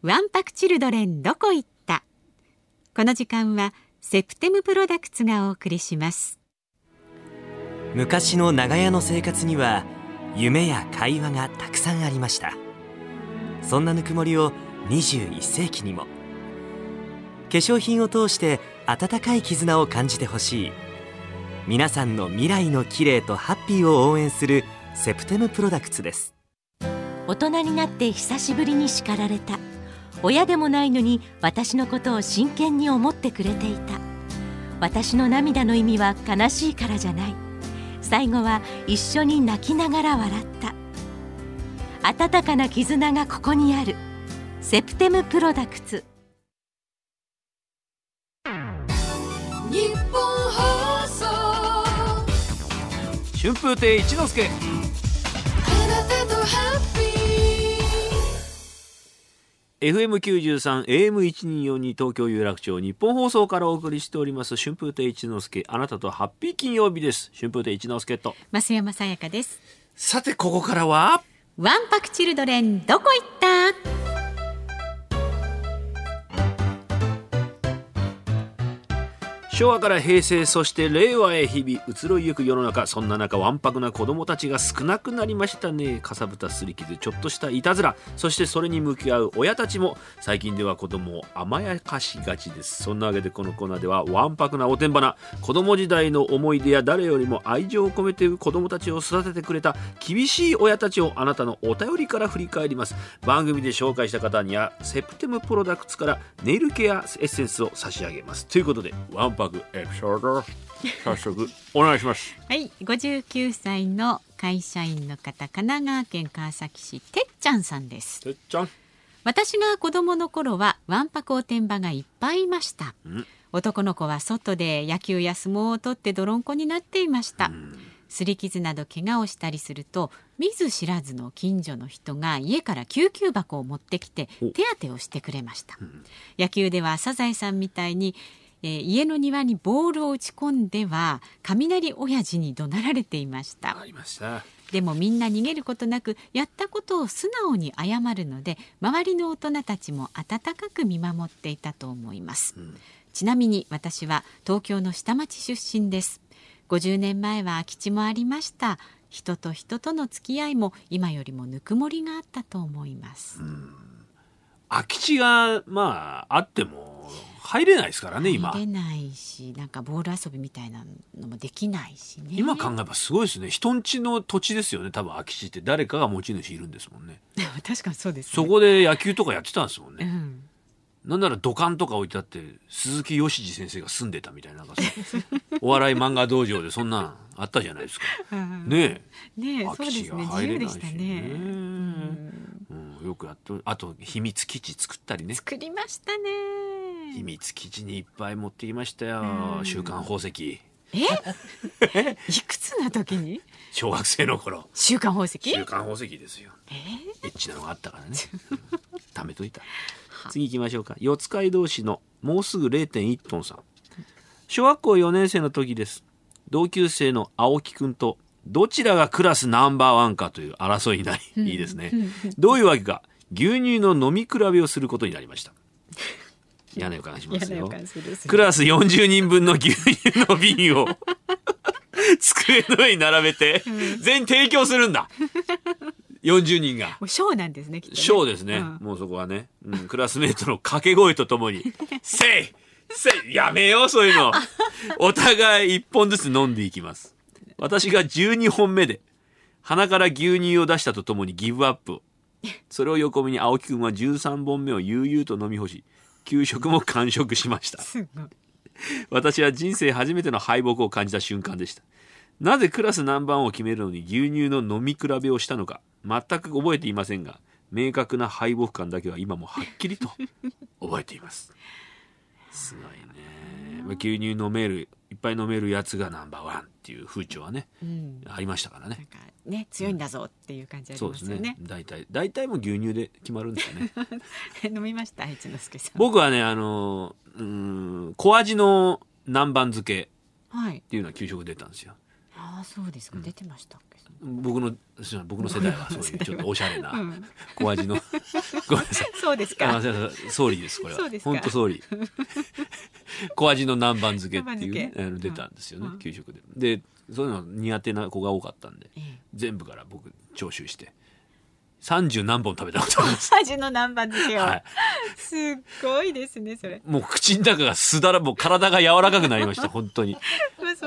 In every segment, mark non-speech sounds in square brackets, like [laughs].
ワンパクチルドレンどこ行った。この時間はセプテムプロダクツがお送りします。昔の長屋の生活には夢や会話がたくさんありました。そんなぬくもりを21世紀にも。化粧品を通して温かい絆を感じてほしい。皆さんの未来の綺麗とハッピーを応援するセプテムプロダクツです。大人になって久しぶりに叱られた親でもないのに私のことを真剣に思ってくれていた。私の涙の意味は悲しいからじゃない。最後は一緒に泣きながら笑った。温かな絆がここにある。セプテムプロダクツ。日本放送。春風亭一之輔。あなたと FM93 AM1242 東京有楽町日本放送からお送りしております春風亭一之輔あなたとハッピー金曜日です。春風亭一之輔と。増山さやかです。さてここからはワンパクチルドレンどこ行った？昭和から平成そして令和へ日々移ろいゆく世の中そんな中わんぱくな子供たちが少なくなりましたね。かさぶたすり傷ちょっとしたいたずら。そしてそれに向き合う親たちも最近では子供を甘やかしがちです。そんなわけでこのコーナーではわんぱくなおてんばな子供時代の思い出や誰よりも愛情を込めて子供たちを育ててくれた厳しい親たちをあなたのお便りから振り返ります。番組で紹介した方にはセプテムプロダクツからネイルケアエッセンスを差し上げます。ということでわんぱくエピソード早速お願いします。はい。59歳の会社員の方神奈川県川崎市てっちゃんさんです。てっちゃん。私が子供の頃はわんぱくおてんばがいっぱいいました。ん。男の子は外で野球や相撲を取って泥んこになっていました。擦り傷など怪我をしたりすると見ず知らずの近所の人が家から救急箱を持ってきてお手当てをしてくれました。野球ではサザエさんみたいに、えー家の庭にボールを打ち込んでは雷親父に怒鳴られていました。ありました。でもみんな逃げることなくやったことを素直に謝るので周りの大人たちも温かく見守っていたと思います、ちなみに私は東京の下町出身です。50年前は空き地もありました。人と人との付き合いも今よりもぬくもりがあったと思います、空き地がまああっても入れないですからね今。入れないしなんかボール遊びみたいなのもできないしね。今考えればすごいですね。人んちの土地ですよね多分空き地って。誰かが持ち主いるんですもんね。[laughs] 確かにそうです、ね、そこで野球とかやってたんですもんね、うん。なんなら土管とか置いてあって鈴木義次先生が住んでたみたいななんか [laughs] お笑い漫画道場でそんなんあったじゃないですか。ねねえ。え空き地が入れないしたね。ねうん、よくやってあと秘密基地作ったりね。作りましたね秘密基地にいっぱい持ってきましたよ。うん。週刊宝石。え？[laughs] いくつの時に？小学生の頃。週刊宝石？週刊宝石ですよ。え？エッチなのがあったからね。うん。貯めといた。次行きましょうか。四街道市のもうすぐ0.1トンさん。小学校4年生の時です。同級生の青木くんとどちらがクラスナンバーワンかという争いになりいいですね。どういうわけか。牛乳の飲み比べをすることになりました嫌な予感しますよ。クラス40人分の牛乳の瓶を [laughs] 机の上に並べて全員提供するんだ。40人が。もうショーなんですねきっとね。ショーですね、うん。もうそこはね、うん、クラスメートの掛け声とともに「[laughs] せいせいやめようそういうの。お互い1本ずつ飲んでいきます。私が12本目で鼻から牛乳を出したとともにギブアップを。それを横目に青木くんは13本目を悠々と飲み干し給食も完食しました。私は人生初めての敗北を感じた瞬間でした。なぜクラスナンバーを決めるのに牛乳の飲み比べをしたのか全く覚えていませんが明確な敗北感だけは今もはっきりと覚えています。すごいね。まあ牛乳飲めるいっぱい飲めるやつがナンバーワンっていう風潮はねうん。ありましたからね。ね強いんだぞっていう感じありそうですね。ますよね大体大体もう牛乳で決まるんですよね。[laughs] 飲みました一之輔さん。僕はねあのうーん小味の南蛮漬けはい。っていうのは給食出たんですよ。ああそうですか、出てました僕の僕の世代はそういうちょっとおしゃれなうん。小味のごめんなさい。[laughs] そうですか。総理ですこれは。そうですか。本当総理 [laughs] 小味の南蛮漬けっていうねあの出たんですよね、うん。給食で。でそういうの苦手な子が多かったんでええ。全部から僕徴収して。30何本食べたことあります。[laughs] 味の南蛮漬けを、はい。すっごいですねそれ。もう口の中がすだらもう体が柔らかくなりました [laughs] 本当に。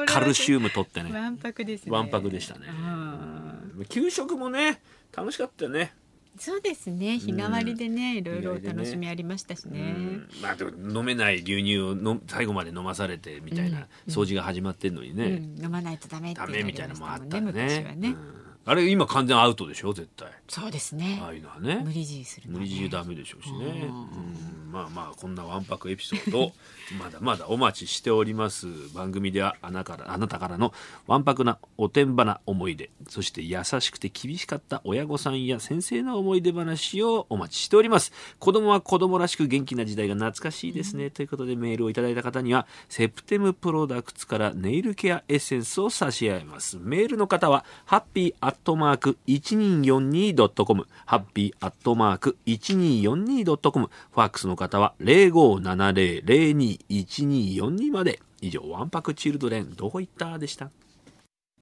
カルシウム取ってね。わんぱくですね。わんぱくでしたね。うん。給食もね楽しかったよねそうですね。日替わりでね、いろいろお日替わりでね。楽しみありましたしね。うん。まあでも飲めない牛乳をの最後まで飲まされてみたいな掃除が始まってんのにね、うん、飲まないとダメってダメみたいなのもあったねね。昔はね、うんあれ今完全アウトでしょ？絶対。そうですね。ああいうのはね。無理強いするの無理強いダメでしょうしね、うん。うん。まあまあこんなわんぱくエピソードを [laughs] まだまだお待ちしております。番組ではあなからあなたからのわんぱくなおてんばな思い出そして優しくて厳しかった親御さんや先生の思い出話をお待ちしております。子供は子供らしく元気な時代が懐かしいですね、ということでメールをいただいた方にはセプテムプロダクツからネイルケアエッセンスを差し上げます。メールの方はハッピーアットマーク 1242.com ハッピーアットマーク 1242.com ファックスの方は0570021242まで。以上ワンパクチルドレンどこ行った？でした。